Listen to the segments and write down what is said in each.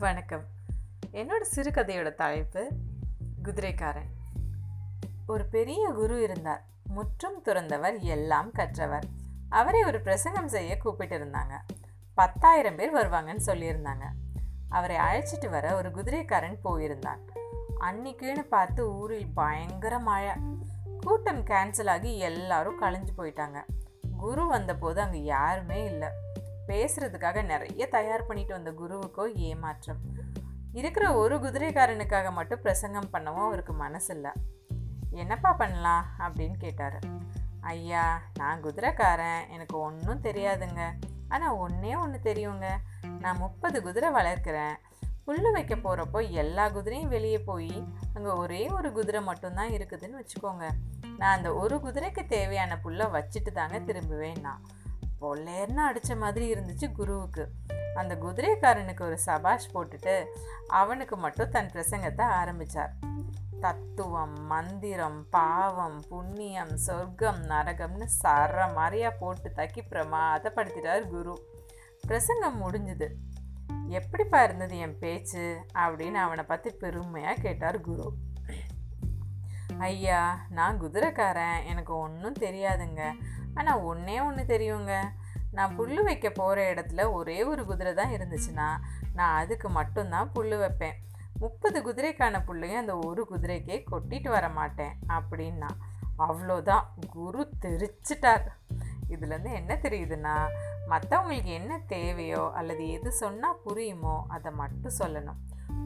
வணக்கம். என்னோட சிறுகதையோட தலைப்பு குதிரைக்காரன். ஒரு பெரிய குரு இருந்தார். முற்றும் துறந்தவர் எல்லாம் கற்றவர். அவரை ஒரு பிரசங்கம் செய்ய கூப்பிட்டு இருந்தாங்க. பத்தாயிரம் பேர் வருவாங்கன்னு சொல்லியிருந்தாங்க. அவரை அழைச்சிட்டு வர ஒரு குதிரைக்காரன் போயிருந்தான். அன்னைக்குன்னு பார்த்து ஊரில் பயங்கர மழை. கூட்டம் கேன்சல் ஆகி எல்லாரும் கலைஞ்சு போயிட்டாங்க. குரு வந்தபோது அங்கே யாருமே இல்லை. பேசுறதுக்காக நிறைய தயார் பண்ணிட்டு வந்த குருவுக்கோ ஏமாற்றம். இருக்கிற ஒரு குதிரைக்காரனுக்காக மட்டும் பிரசங்கம் பண்ணவும் அவருக்கு மனசு இல்லை என்னப்பா பண்ணலாம்? அப்படின்னு கேட்டார். ஐயா நான் குதிரைக்காரன். எனக்கு ஒன்றும் தெரியாதுங்க. ஆனால் ஒன்றே ஒன்று தெரியுங்க. நான் முப்பது குதிரை வளர்க்குறேன். புல் வைக்க போகிறப்போ எல்லா குதிரையும் வெளியே போய் அங்கே ஒரே ஒரு குதிரை மட்டும்தான் இருக்குதுன்னு வச்சுக்கோங்க. நான் அந்த ஒரு குதிரைக்கு தேவையான புல்லை வச்சுட்டு தாங்க திரும்புவேன் நான். பொல்லேர்னு அடித்த மாதிரி இருந்துச்சு குருவுக்கு. அந்த குதிரைக்காரனுக்கு ஒரு சபாஷ் போட்டுட்டு அவனுக்கு மட்டும் தன் பிரசங்கத்தை ஆரம்பித்தார் தத்துவம் மந்திரம் பாவம் புண்ணியம் சொர்க்கம் நரகம்னு சர மாதிரியா போட்டு தக்கி பிரமாதப்படுத்திட்டார் குரு. பிரசங்கம் முடிஞ்சுது. எப்படிப்பா இருந்தது என் பேச்சு? அப்படின்னு அவனை பற்றி பெருமையாக கேட்டார் குரு. ஐயா நான் குதிரைக்காரன். எனக்கு ஒன்றும் தெரியாதுங்க. ஆனால் ஒன்றே ஒன்று தெரியுங்க. நான் புல் வைக்க போகிற இடத்துல ஒரே ஒரு குதிரை தான் இருந்துச்சுன்னா நான் அதுக்கு மட்டும்தான் புல் வைப்பேன். முப்பது குதிரைக்கான புல்லையும் அந்த ஒரு குதிரைக்கே கொட்டிட்டு வர மாட்டேன். அப்படின்னா அவ்வளோதான். குரு தெரிச்சிட்டார். இதுலேருந்து என்ன தெரியுதுன்னா மற்றவங்களுக்கு என்ன தேவையோ அல்லது எது சொன்னால் புரியுமோ அதை மட்டும் சொல்லணும்.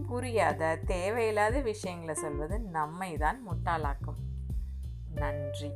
புரியாத தேவையில்லாத விஷயங்களை சொல்வது நம்மை தான் முட்டாளாக்கும். நன்றி.